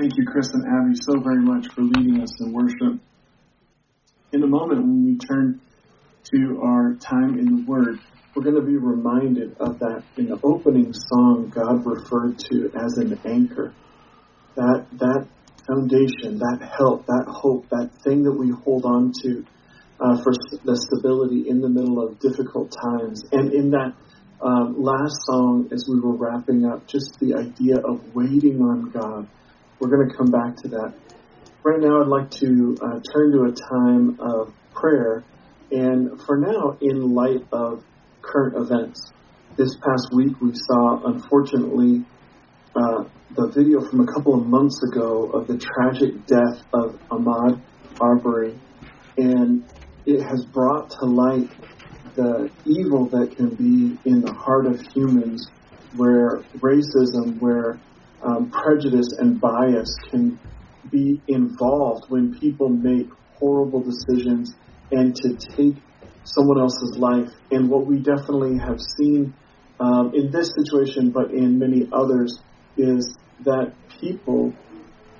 Thank you, Chris and Abby, so very much for leading us in worship. In a moment, when we turn to our time in the Word, we're going to be reminded of that in the opening song God referred to as an anchor. That, that foundation, that help, that hope, that thing that we hold on to uh, for the stability in the middle of difficult times. And in that um, last song, as we were wrapping up, just the idea of waiting on God. We're going to come back to that. Right now, I'd like to uh, turn to a time of prayer, and for now, in light of current events. This past week, we saw, unfortunately, uh, the video from a couple of months ago of the tragic death of Ahmaud Arbery, and it has brought to light the evil that can be in the heart of humans, where racism, where um, prejudice and bias can be involved when people make horrible decisions and to take someone else's life. And what we definitely have seen um, in this situation, but in many others, is that people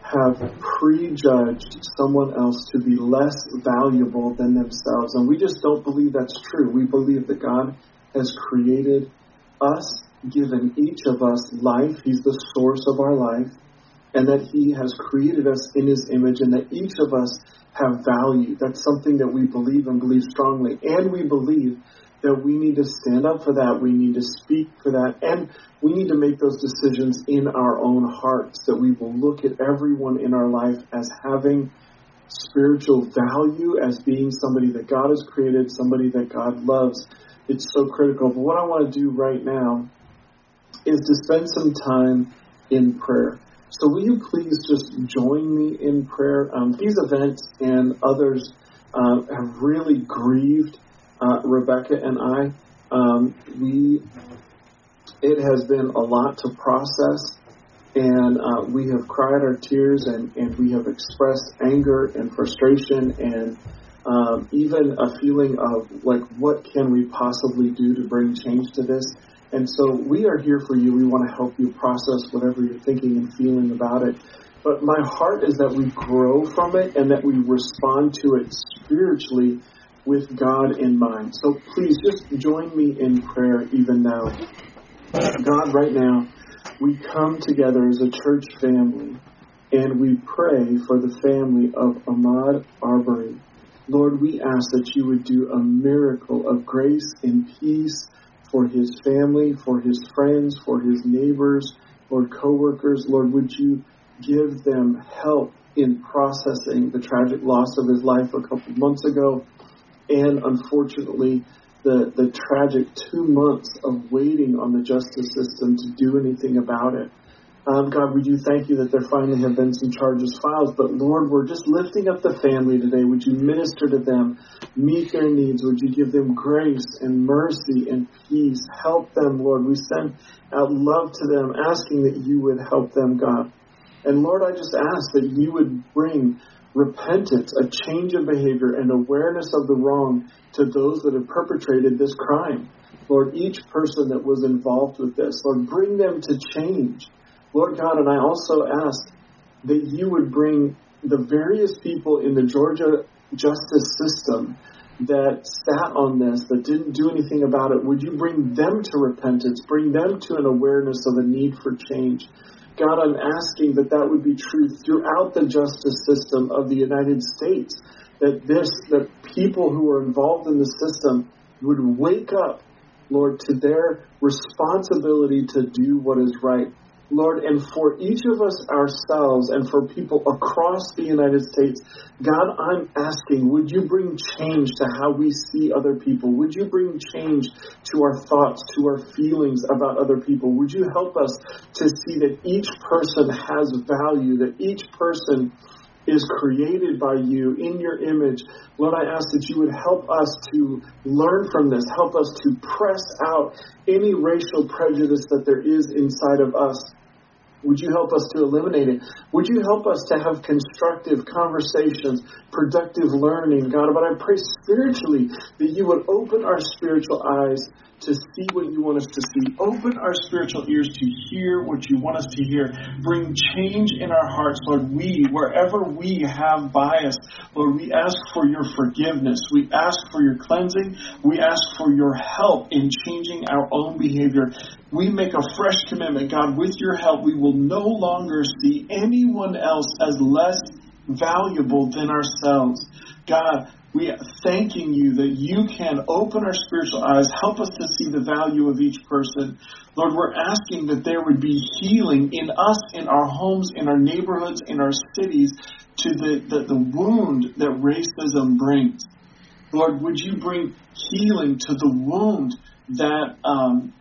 have prejudged someone else to be less valuable than themselves. And we just don't believe that's true. We believe that God has created us, given each of us life. He's the source of our life. And that He has created us in His image, and that each of us have value. That's something that we believe and believe strongly. And we believe that we need to stand up for that. We need to speak for that. And we need to make those decisions in our own hearts that we will look at everyone in our life as having spiritual value, as being somebody that God has created, somebody that God loves. It's so critical. But what I want to do right now is to spend some time in prayer. So will you please just join me in prayer? Um, these events and others uh, have really grieved uh, Rebecca and I. Um, we it has been a lot to process, and uh, we have cried our tears, and, and we have expressed anger and frustration, and um, even a feeling of like, what can we possibly do to bring change to this? And so we are here for you. We want to help you process whatever you're thinking and feeling about it. But my heart is that we grow from it and that we respond to it spiritually with God in mind. So please just join me in prayer even now. God, right now, we come together as a church family and we pray for the family of Ahmaud Arbery. Lord, we ask that you would do a miracle of grace and peace for his family, for his friends, for his neighbors, Lord, coworkers. Lord, would you give them help in processing the tragic loss of his life a couple months ago? and unfortunately, the, the tragic two months of waiting on the justice system to do anything about it. Um, God, we do thank you that there finally have been some charges filed, but Lord, we're just lifting up the family today. Would you minister to them, meet their needs? Would you give them grace and mercy and peace? Help them, Lord. We send out love to them, asking that you would help them, God. And Lord, I just ask that you would bring repentance, a change of behavior, and awareness of the wrong to those that have perpetrated this crime. Lord, each person that was involved with this, Lord, bring them to change. Lord God, and I also ask that you would bring the various people in the Georgia justice system that sat on this, that didn't do anything about it, would you bring them to repentance, bring them to an awareness of a need for change? God, I'm asking that that would be true throughout the justice system of the United States. That this, that people who are involved in the system would wake up, Lord, to their responsibility to do what is right. Lord, and for each of us ourselves and for people across the United States, God, I'm asking, would you bring change to how we see other people? Would you bring change to our thoughts, to our feelings about other people? Would you help us to see that each person has value, that each person is created by you in your image. Lord, I ask that you would help us to learn from this, help us to press out any racial prejudice that there is inside of us. Would you help us to eliminate it? Would you help us to have constructive conversations, productive learning, God? But I pray spiritually that you would open our spiritual eyes to see what you want us to see. Open our spiritual ears to hear what you want us to hear. Bring change in our hearts, Lord. We, wherever we have bias, Lord, we ask for your forgiveness. We ask for your cleansing. We ask for your help in changing our own behavior. We make a fresh commitment, God, with your help, we will no longer see anyone else as less valuable than ourselves. God, we are thanking you that you can open our spiritual eyes, help us to see the value of each person. Lord, we're asking that there would be healing in us, in our homes, in our neighborhoods, in our cities, to the, the, the wound that racism brings. Lord, would you bring healing to the wound that um,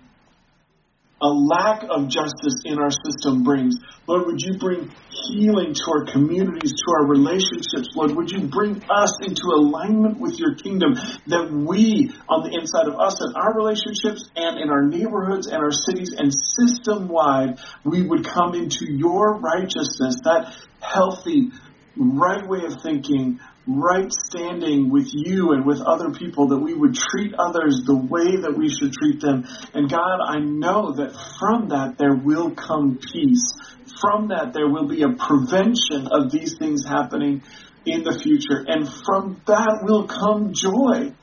a lack of justice in our system brings. Lord, would you bring healing to our communities, to our relationships? Lord, would you bring us into alignment with your kingdom that we, on the inside of us and our relationships and in our neighborhoods and our cities and system wide, we would come into your righteousness, that healthy, right way of thinking, right standing with you and with other people, that we would treat others the way that we should treat them. And God, I know that from that there will come peace. From that there will be a prevention of these things happening in the future. And from that will come joy.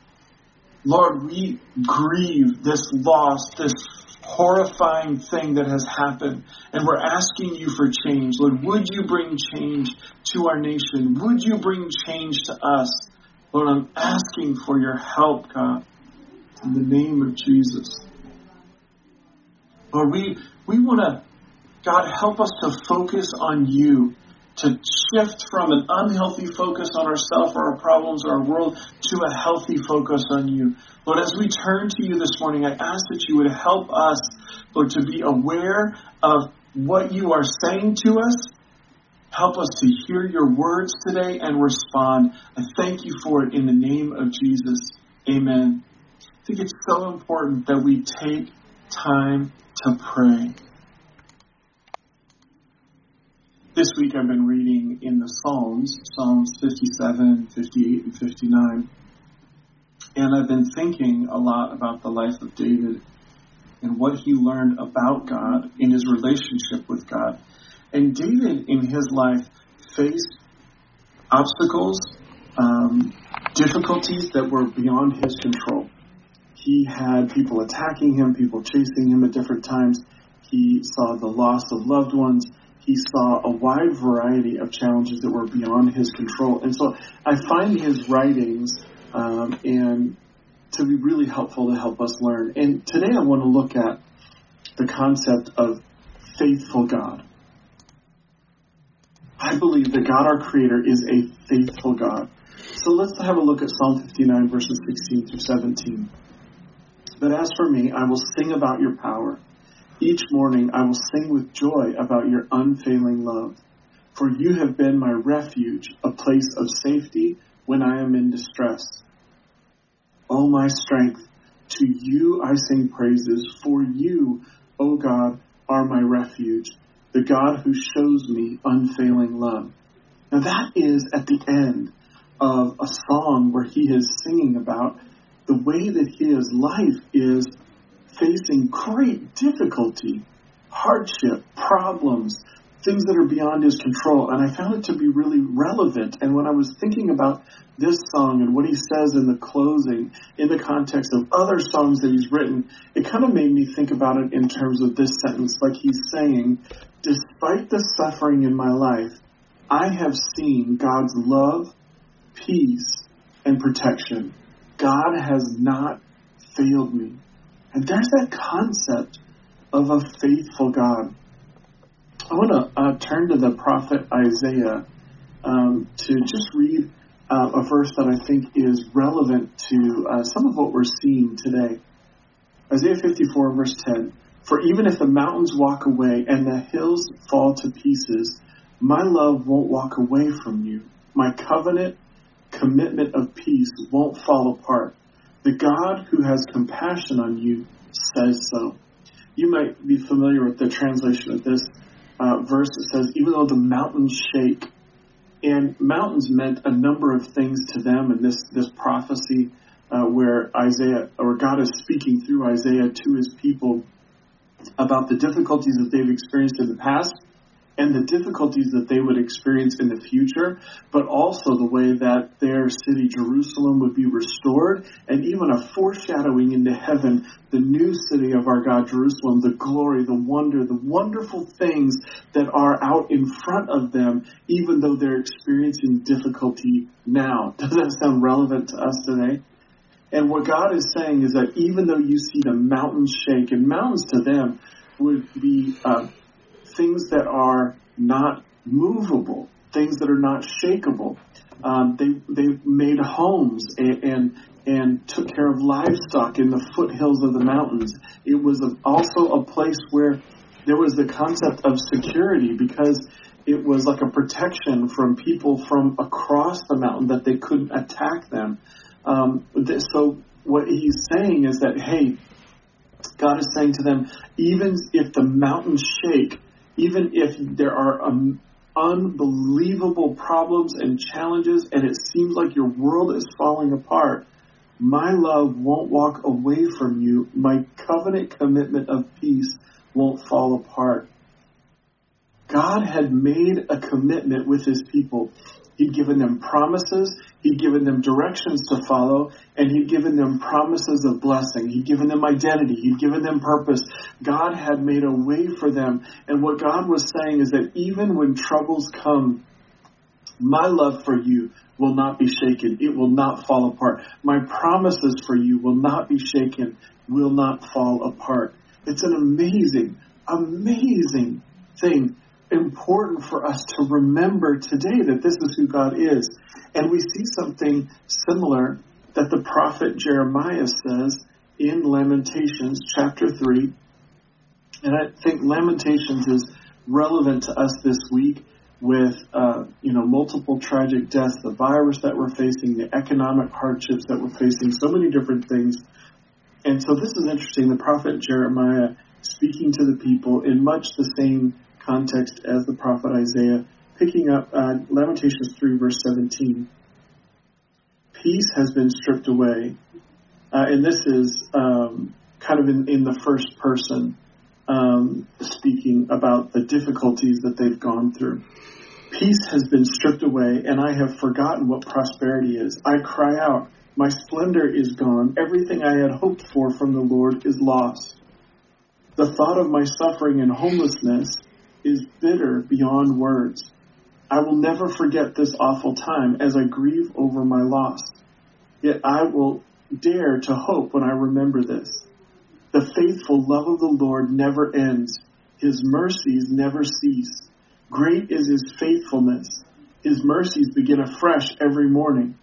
Lord, we grieve this loss, this horrifying thing that has happened. And we're asking you for change. Lord, would you bring change to our nation? Would you bring change to us? Lord, I'm asking for your help, God, in the name of Jesus. Lord, we, we want to, God, help us to focus on you, to shift from an unhealthy focus on ourselves or our problems or our world to a healthy focus on you. Lord, as we turn to you this morning, I ask that you would help us, Lord, to be aware of what you are saying to us. Help us to hear your words today and respond. I thank you for it in the name of Jesus. Amen. I think it's so important that we take time to pray. This week I've been reading in the Psalms, Psalms 57, 58, and 59. And I've been thinking a lot about the life of David and what he learned about God in his relationship with God. And David, in his life, faced obstacles, um, difficulties that were beyond his control. He had people attacking him, people chasing him at different times. He saw the loss of loved ones. He saw a wide variety of challenges that were beyond his control. And so I find his writings um, and to be really helpful to help us learn. And today I want to look at the concept of faithful God. I believe that God, our Creator, is a faithful God. So let's have a look at Psalm 59, verses 16 through 17. But as for me, I will sing about your power. Each morning I will sing with joy about your unfailing love. For you have been my refuge, a place of safety when I am in distress. O oh, my strength, to you I sing praises, for you, O God, are my refuge, the God who shows me unfailing love. Now that is at the end of a song where he is singing about the way that his life is facing great difficulty, hardship, problems, things that are beyond his control. And I found it to be really relevant. And when I was thinking about this song and what he says in the closing in the context of other songs that he's written, it kind of made me think about it in terms of this sentence. Like he's saying, despite the suffering in my life, I have seen God's love, peace, and protection. God has not failed me. And there's that concept of a faithful God. I want to uh, turn to the prophet Isaiah um, to just read uh, a verse that I think is relevant to uh, some of what we're seeing today. Isaiah 54, verse 10. For even if the mountains walk away and the hills fall to pieces, my love won't walk away from you. My covenant commitment of peace won't fall apart. The God who has compassion on you says so. You might be familiar with the translation of this uh, verse that says, even though the mountains shake, and mountains meant a number of things to them, and this, this prophecy uh, where Isaiah or God is speaking through Isaiah to his people about the difficulties that they've experienced in the past and the difficulties that they would experience in the future, but also the way that their city, Jerusalem, would be restored, and even a foreshadowing into heaven, the new city of our God, Jerusalem, the glory, the wonder, the wonderful things that are out in front of them, even though they're experiencing difficulty now. Does that sound relevant to us today? And what God is saying is that even though you see the mountains shake, and mountains to them would be uh, things that are not movable, things that are not shakable. Um, they they made homes and, and, and took care of livestock in the foothills of the mountains. It was also a place where there was the concept of security because it was like a protection from people from across the mountain that they couldn't attack them. Um, so what he's saying is that hey, God is saying to them, even if the mountains shake, even if there are um, unbelievable problems and challenges and it seems like your world is falling apart, my love won't walk away from you. My covenant commitment of peace won't fall apart. God had made a commitment with his people. He'd given them promises. He'd given them directions to follow, and he'd given them promises of blessing. He'd given them identity. He'd given them purpose. God had made a way for them. And what God was saying is that even when troubles come, my love for you will not be shaken. It will not fall apart. My promises for you will not be shaken, will not fall apart. It's an amazing, amazing thing important for us to remember today that this is who God is. And we see something similar that the prophet Jeremiah says in Lamentations chapter 3. And I think Lamentations is relevant to us this week with uh, you know multiple tragic deaths, the virus that we're facing, the economic hardships that we're facing, so many different things. And so this is interesting. The prophet Jeremiah speaking to the people in much the same context as the prophet Isaiah, picking up uh, Lamentations 3, verse 17. Peace has been stripped away. Uh, and this is um, kind of in, in, the first person um, speaking about the difficulties that they've gone through. Peace has been stripped away, and I have forgotten what prosperity is. I cry out, My splendor is gone. Everything I had hoped for from the Lord is lost. The thought of my suffering and homelessness is bitter beyond words. I will never forget this awful time as I grieve over my loss. Yet I will dare to hope when I remember this. The faithful love of the Lord never ends. His mercies never cease. Great is his faithfulness. His mercies begin afresh every morning.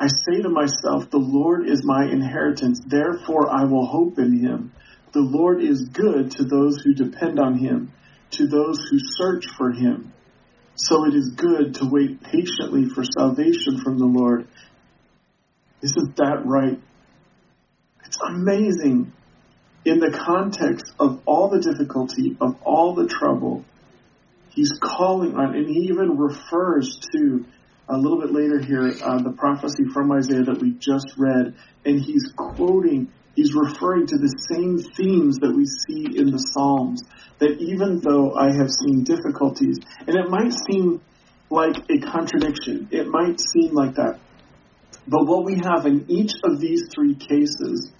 I say to myself, the Lord is my inheritance. Therefore I will hope in him. The Lord is good to those who depend on him to those who search for him. So it is good to wait patiently for salvation from the Lord. Isn't that right? It's amazing in the context of all the difficulty, of all the trouble. He's calling on, and he even refers to a little bit later here uh, the prophecy from Isaiah that we just read, and he's quoting he's referring to the same themes that we see in the Psalms. That even though I have seen difficulties, and it might seem like a contradiction, it might seem like that. But what we have in each of these three cases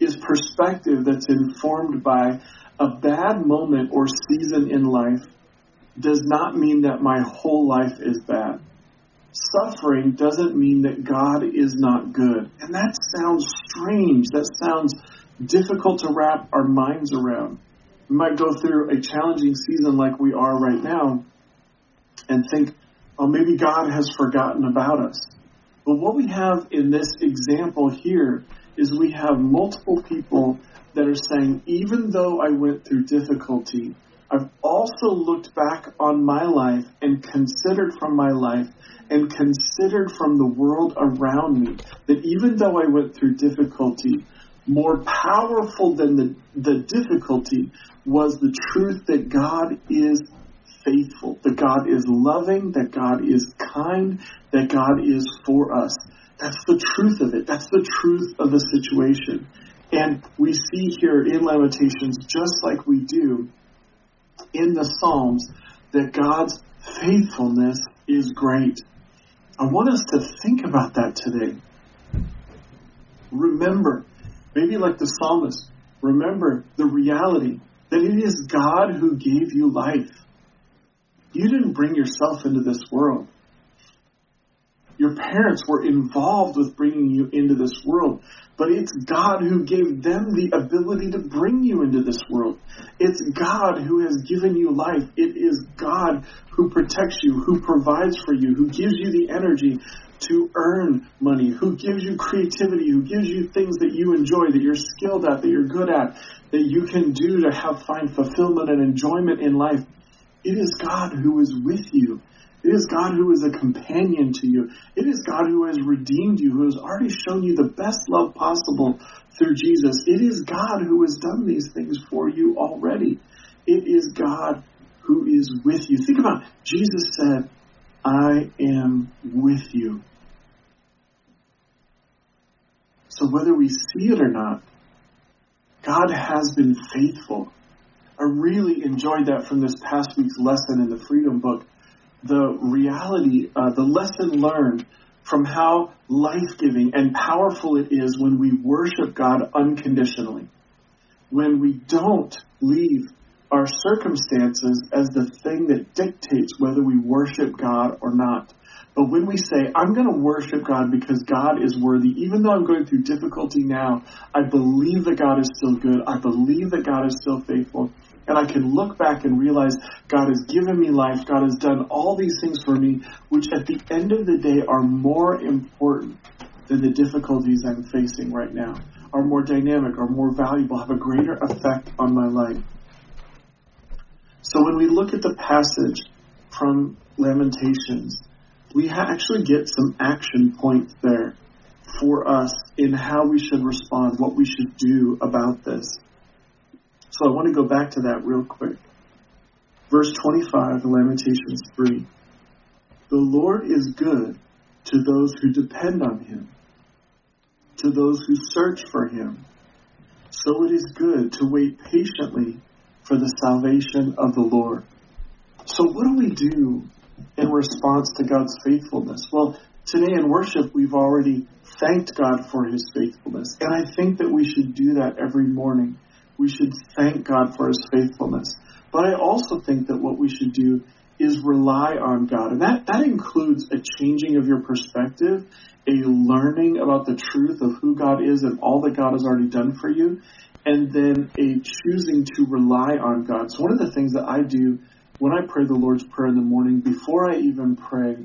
is perspective that's informed by a bad moment or season in life does not mean that my whole life is bad suffering doesn't mean that God is not good. And that sounds strange. That sounds difficult to wrap our minds around. We might go through a challenging season like we are right now and think, oh, maybe God has forgotten about us. But what we have in this example here is we have multiple people that are saying, even though I went through difficulty, I've also looked back on my life and considered from my life and considered from the world around me that even though I went through difficulty, more powerful than the, the difficulty was the truth that God is faithful, that God is loving, that God is kind, that God is for us, That's the truth of it. That's the truth of the situation. And we see here in Lamentations, just like we do in the Psalms, that God's faithfulness is great. I want us to think about that today. Remember, maybe like the psalmist, remember the reality that it is God who gave you life. You didn't bring yourself into this world. Your parents were involved with bringing you into this world, but it's God who gave them the ability to bring you into this world. It's God who has given you life. It is God who protects you, who provides for you, who gives you the energy to earn money, who gives you creativity, who gives you things that you enjoy, that you're skilled at, that you're good at, that you can do to have find fulfillment and enjoyment in life. It is God who is with you. It is God who is a companion to you. It is God who has redeemed you, who has already shown you the best love possible through Jesus. It is God who has done these things for you already. It is God who is with you. Think about it. Jesus said, I am with you. So whether we see it or not, God has been faithful. I really enjoyed that from this past week's lesson in the Freedom Book the reality, uh, the lesson learned from how life giving and powerful it is when we worship God unconditionally. When we don't leave our circumstances as the thing that dictates whether we worship God or not. But when we say, I'm going to worship God because God is worthy, even though I'm going through difficulty now, I believe that God is still good. I believe that God is still faithful and I can look back and realize God has given me life. God has done all these things for me, which at the end of the day are more important than the difficulties I'm facing right now, are more dynamic, are more valuable, have a greater effect on my life. So when we look at the passage from Lamentations, we actually get some action points there for us in how we should respond, what we should do about this. So I want to go back to that real quick. Verse 25, Lamentations 3. The Lord is good to those who depend on him, to those who search for him. So it is good to wait patiently for the salvation of the Lord. So, what do we do in response to God's faithfulness? Well, today in worship, we've already thanked God for his faithfulness. And I think that we should do that every morning we should thank God for his faithfulness. But I also think that what we should do is rely on God. And that, that includes a changing of your perspective, a learning about the truth of who God is and all that God has already done for you, and then a choosing to rely on God. So one of the things that I do when I pray the Lord's Prayer in the morning, before I even pray,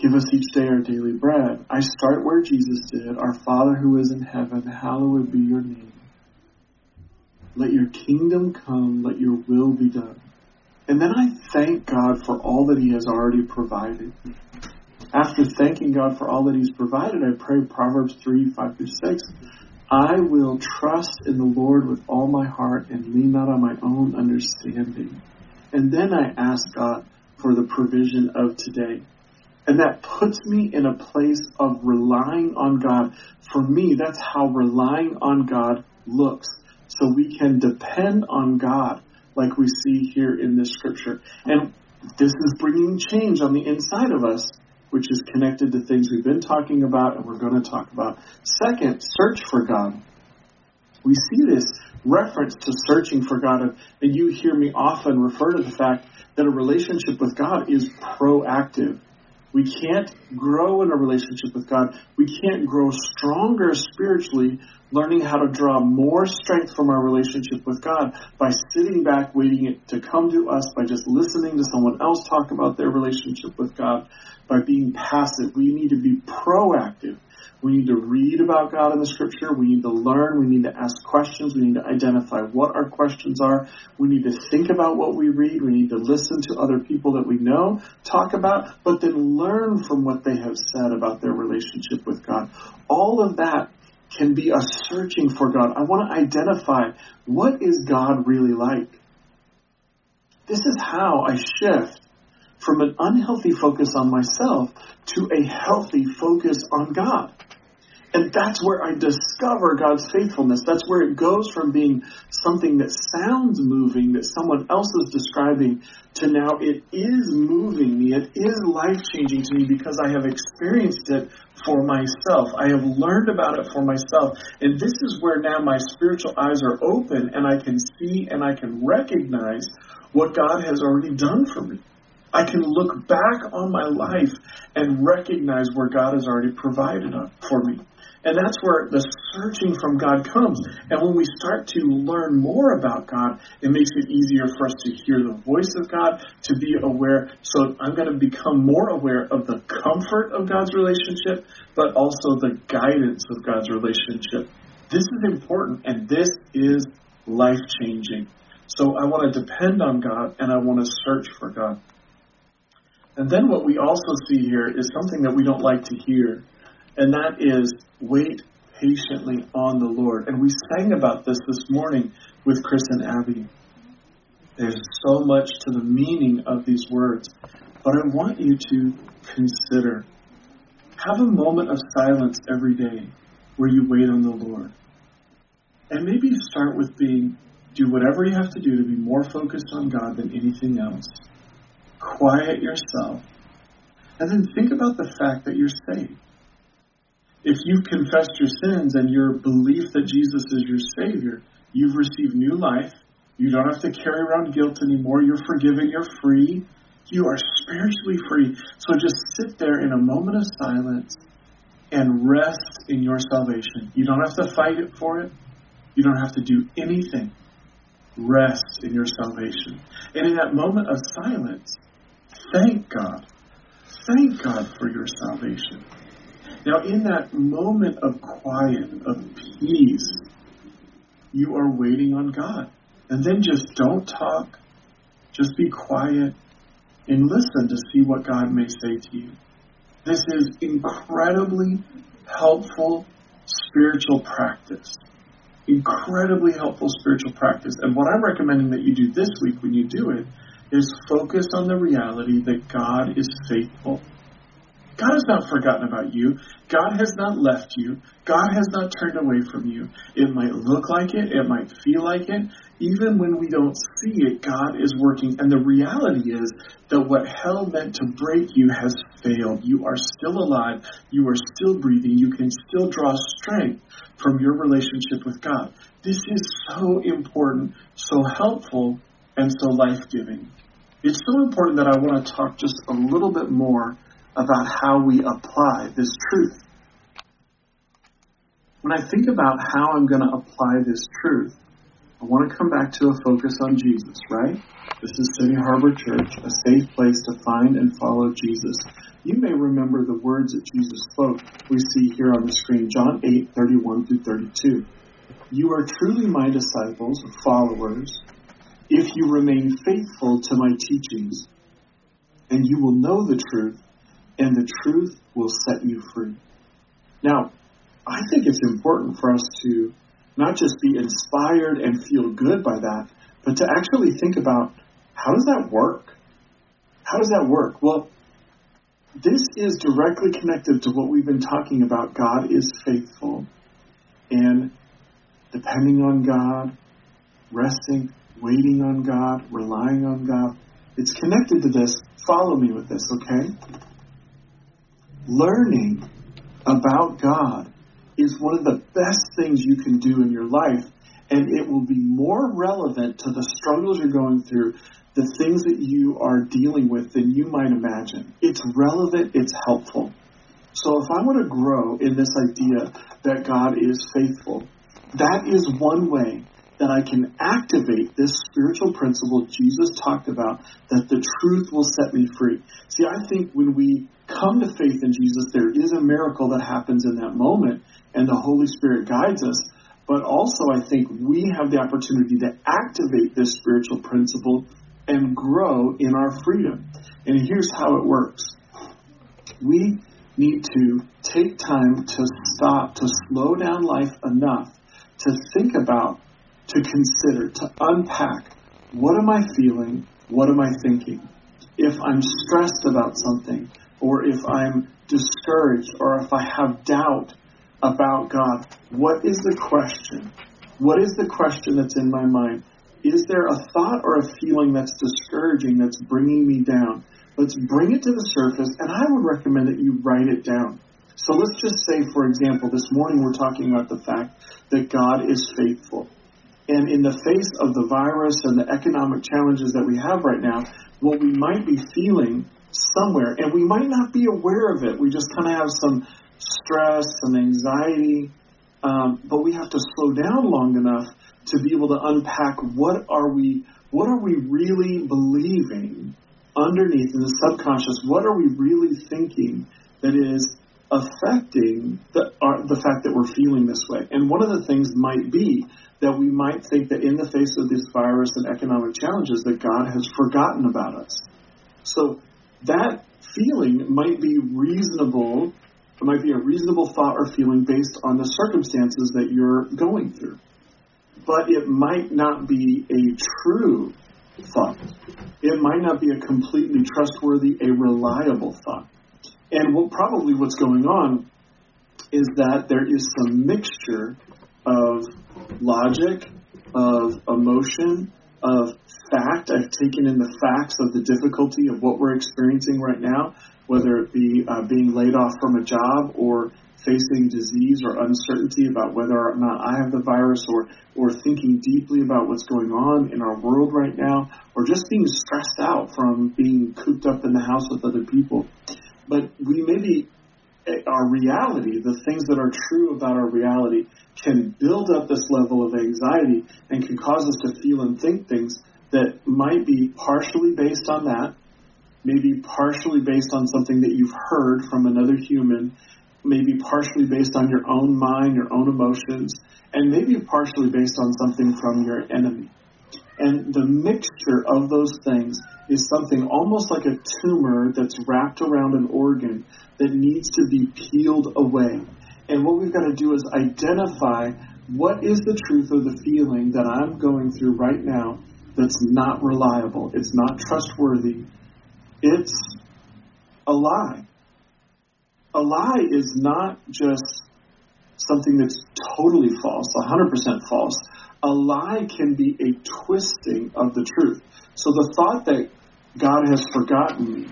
Give us each day our daily bread. I start where Jesus did. Our Father who is in heaven, hallowed be your name. Let your kingdom come, let your will be done. And then I thank God for all that He has already provided. After thanking God for all that He's provided, I pray Proverbs 3 5 through 6. I will trust in the Lord with all my heart and lean not on my own understanding. And then I ask God for the provision of today. And that puts me in a place of relying on God. For me, that's how relying on God looks. So we can depend on God like we see here in this scripture. And this is bringing change on the inside of us, which is connected to things we've been talking about and we're going to talk about. Second, search for God. We see this reference to searching for God, and you hear me often refer to the fact that a relationship with God is proactive. We can't grow in a relationship with God. We can't grow stronger spiritually, learning how to draw more strength from our relationship with God by sitting back, waiting it to come to us, by just listening to someone else talk about their relationship with God, by being passive. We need to be proactive. We need to read about God in the scripture. We need to learn. We need to ask questions. We need to identify what our questions are. We need to think about what we read. We need to listen to other people that we know talk about, but then learn from what they have said about their relationship with God. All of that can be a searching for God. I want to identify what is God really like. This is how I shift from an unhealthy focus on myself to a healthy focus on God. And that's where I discover God's faithfulness. That's where it goes from being something that sounds moving, that someone else is describing, to now it is moving me. It is life changing to me because I have experienced it for myself. I have learned about it for myself. And this is where now my spiritual eyes are open and I can see and I can recognize what God has already done for me. I can look back on my life and recognize where God has already provided for me. And that's where the searching from God comes. And when we start to learn more about God, it makes it easier for us to hear the voice of God, to be aware. So I'm going to become more aware of the comfort of God's relationship, but also the guidance of God's relationship. This is important and this is life changing. So I want to depend on God and I want to search for God. And then what we also see here is something that we don't like to hear and that is wait patiently on the Lord. And we sang about this this morning with Chris and Abby. There's so much to the meaning of these words, but I want you to consider. Have a moment of silence every day where you wait on the Lord. And maybe start with being, do whatever you have to do to be more focused on God than anything else. Quiet yourself. And then think about the fact that you're saved if you've confessed your sins and your belief that Jesus is your Savior, you've received new life. You don't have to carry around guilt anymore. You're forgiven. You're free. You are spiritually free. So just sit there in a moment of silence and rest in your salvation. You don't have to fight it for it. You don't have to do anything. Rest in your salvation. And in that moment of silence, thank God. Thank God for your salvation. Now, in that moment of quiet, of peace, you are waiting on God. And then just don't talk, just be quiet and listen to see what God may say to you. This is incredibly helpful spiritual practice. Incredibly helpful spiritual practice. And what I'm recommending that you do this week when you do it is focus on the reality that God is faithful God has not forgotten about you. God has not left you. God has not turned away from you. It might look like it, it might feel like it. Even when we don't see it, God is working. And the reality is that what hell meant to break you has failed. You are still alive. You are still breathing. You can still draw strength from your relationship with God. This is so important, so helpful, and so life giving. It's so important that I want to talk just a little bit more about how we apply this truth. When I think about how I'm going to apply this truth, I want to come back to a focus on Jesus, right? This is City Harbor Church, a safe place to find and follow Jesus. You may remember the words that Jesus spoke we see here on the screen, John 8, 31 through 32. You are truly my disciples, followers, if you remain faithful to my teachings, and you will know the truth, and the truth will set you free. Now, I think it's important for us to not just be inspired and feel good by that, but to actually think about how does that work? How does that work? Well, this is directly connected to what we've been talking about. God is faithful and depending on God, resting, waiting on God, relying on God. It's connected to this. Follow me with this, okay? learning about God is one of the best things you can do in your life, and it will be more relevant to the struggles you're going through, the things that you are dealing with than you might imagine. It's relevant, it's helpful. So if I want to grow in this idea that God is faithful, that is one way that I can activate this spiritual principle Jesus talked about that the truth will set me free. See, I think when we come to faith in Jesus, there is a miracle that happens in that moment, and the Holy Spirit guides us. But also, I think we have the opportunity to activate this spiritual principle and grow in our freedom. And here's how it works we need to take time to stop, to slow down life enough to think about, to consider, to unpack what am I feeling? What am I thinking? if I'm stressed about something, or if I'm discouraged, or if I have doubt about God, what is the question? What is the question that's in my mind? Is there a thought or a feeling that's discouraging, that's bringing me down? Let's bring it to the surface, and I would recommend that you write it down. So let's just say, for example, this morning we're talking about the fact that God is faithful. And in the face of the virus and the economic challenges that we have right now, what we might be feeling somewhere, and we might not be aware of it. We just kind of have some stress and anxiety, um, but we have to slow down long enough to be able to unpack what are we what are we really believing underneath in the subconscious, what are we really thinking that is affecting the, our, the fact that we're feeling this way? And one of the things might be that we might think that in the face of this virus and economic challenges, that God has forgotten about us. So that feeling might be reasonable. It might be a reasonable thought or feeling based on the circumstances that you're going through. But it might not be a true thought. It might not be a completely trustworthy, a reliable thought. And what, probably what's going on is that there is some mixture of logic, of emotion, of fact. I've taken in the facts of the difficulty of what we're experiencing right now, whether it be uh, being laid off from a job or facing disease or uncertainty about whether or not I have the virus or, or thinking deeply about what's going on in our world right now or just being stressed out from being cooped up in the house with other people. But we maybe, our reality, the things that are true about our reality, can build up this level of anxiety and can cause us to feel and think things that might be partially based on that, maybe partially based on something that you've heard from another human, maybe partially based on your own mind, your own emotions, and maybe partially based on something from your enemy. And the mixture of those things is something almost like a tumor that's wrapped around an organ that needs to be peeled away. And what we've got to do is identify what is the truth of the feeling that I'm going through right now that's not reliable, it's not trustworthy, it's a lie a lie is not just something that's totally false, 100% false. A lie can be a twisting of the truth. So the thought that God has forgotten me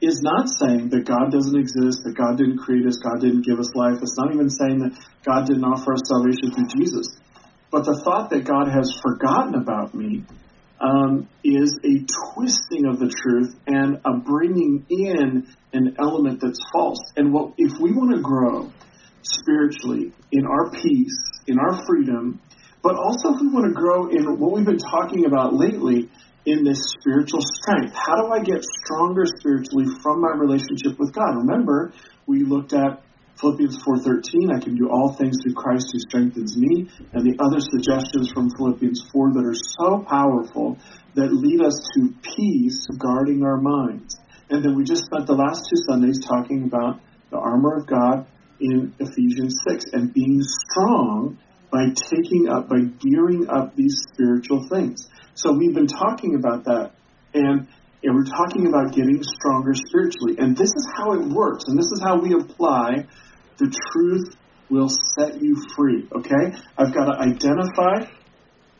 is not saying that God doesn't exist, that God didn't create us, God didn't give us life. It's not even saying that God didn't offer us salvation through Jesus. But the thought that God has forgotten about me um, is a twisting of the truth and a bringing in an element that's false. And what if we want to grow spiritually in our peace, in our freedom, but also if we want to grow in what we've been talking about lately in this spiritual strength. How do I get stronger spiritually from my relationship with God? Remember, we looked at Philippians 4:13, I can do all things through Christ who strengthens me, and the other suggestions from Philippians 4 that are so powerful that lead us to peace guarding our minds. And then we just spent the last two Sundays talking about the armor of God in Ephesians 6 and being strong by taking up, by gearing up these spiritual things. So we've been talking about that. And and we're talking about getting stronger spiritually. And this is how it works. And this is how we apply the truth will set you free. Okay? I've got to identify,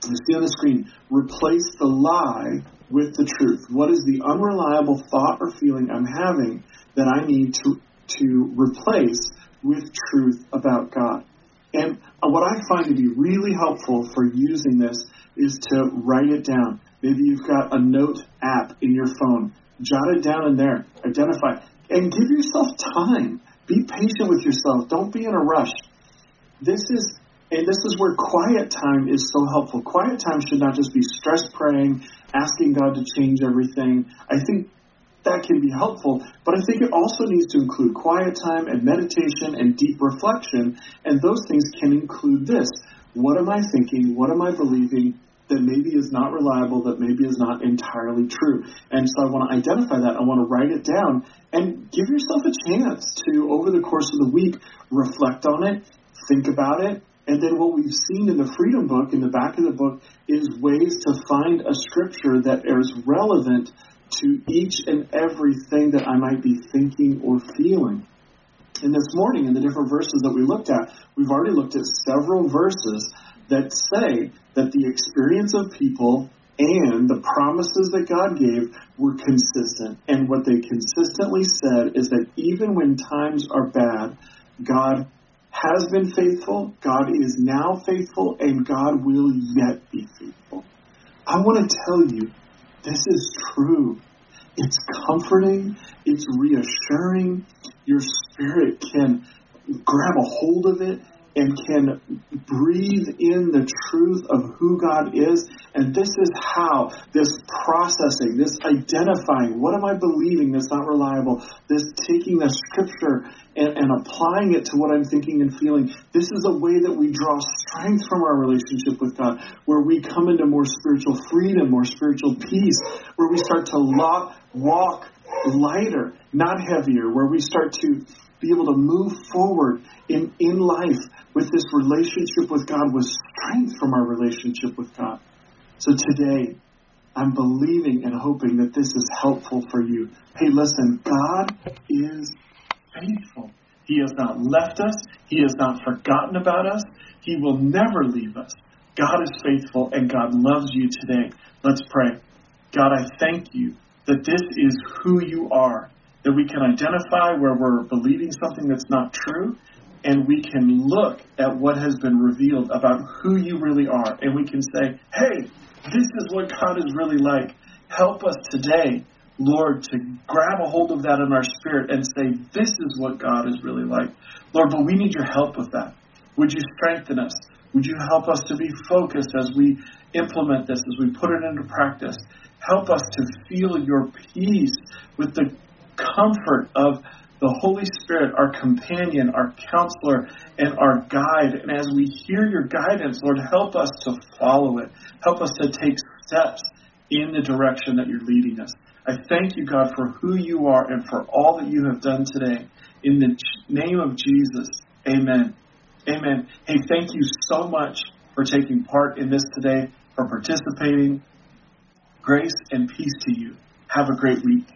you see on the screen, replace the lie with the truth. What is the unreliable thought or feeling I'm having that I need to, to replace with truth about God? And what I find to be really helpful for using this is to write it down. Maybe you've got a note app in your phone. Jot it down in there. Identify. And give yourself time. Be patient with yourself. Don't be in a rush. This is and this is where quiet time is so helpful. Quiet time should not just be stress praying, asking God to change everything. I think that can be helpful, but I think it also needs to include quiet time and meditation and deep reflection, and those things can include this. What am I thinking? What am I believing? that maybe is not reliable, that maybe is not entirely true. And so I want to identify that. I want to write it down and give yourself a chance to, over the course of the week, reflect on it, think about it. And then what we've seen in the Freedom Book, in the back of the book, is ways to find a scripture that is relevant to each and everything that I might be thinking or feeling. And this morning, in the different verses that we looked at, we've already looked at several verses that say that the experience of people and the promises that God gave were consistent. And what they consistently said is that even when times are bad, God has been faithful, God is now faithful, and God will yet be faithful. I want to tell you, this is true. It's comforting, it's reassuring. Your spirit can grab a hold of it and can breathe in the truth of who God is. And this is how this processing, this identifying, what am I believing that's not reliable, this taking the scripture and, and applying it to what I'm thinking and feeling, this is a way that we draw strength from our relationship with God, where we come into more spiritual freedom, more spiritual peace, where we start to lock, walk lighter, not heavier, where we start to be able to move forward in, in life with this relationship with God, with strength from our relationship with God. So today, I'm believing and hoping that this is helpful for you. Hey, listen, God is faithful. He has not left us. He has not forgotten about us. He will never leave us. God is faithful and God loves you today. Let's pray. God, I thank you that this is who you are, that we can identify where we're believing something that's not true, and we can look at what has been revealed about who you really are, and we can say, hey, this is what God is really like. Help us today, Lord, to grab a hold of that in our spirit and say, this is what God is really like. Lord, but we need your help with that. Would you strengthen us? Would you help us to be focused as we implement this, as we put it into practice? Help us to feel your peace with the comfort of the Holy Spirit, our companion, our counselor, and our guide. And as we hear your guidance, Lord, help us to follow it. Help us to take steps in the direction that you're leading us. I thank you, God, for who you are and for all that you have done today. In the name of Jesus, amen. Amen. Hey, thank you so much for taking part in this today, for participating. Grace and peace to you. Have a great week.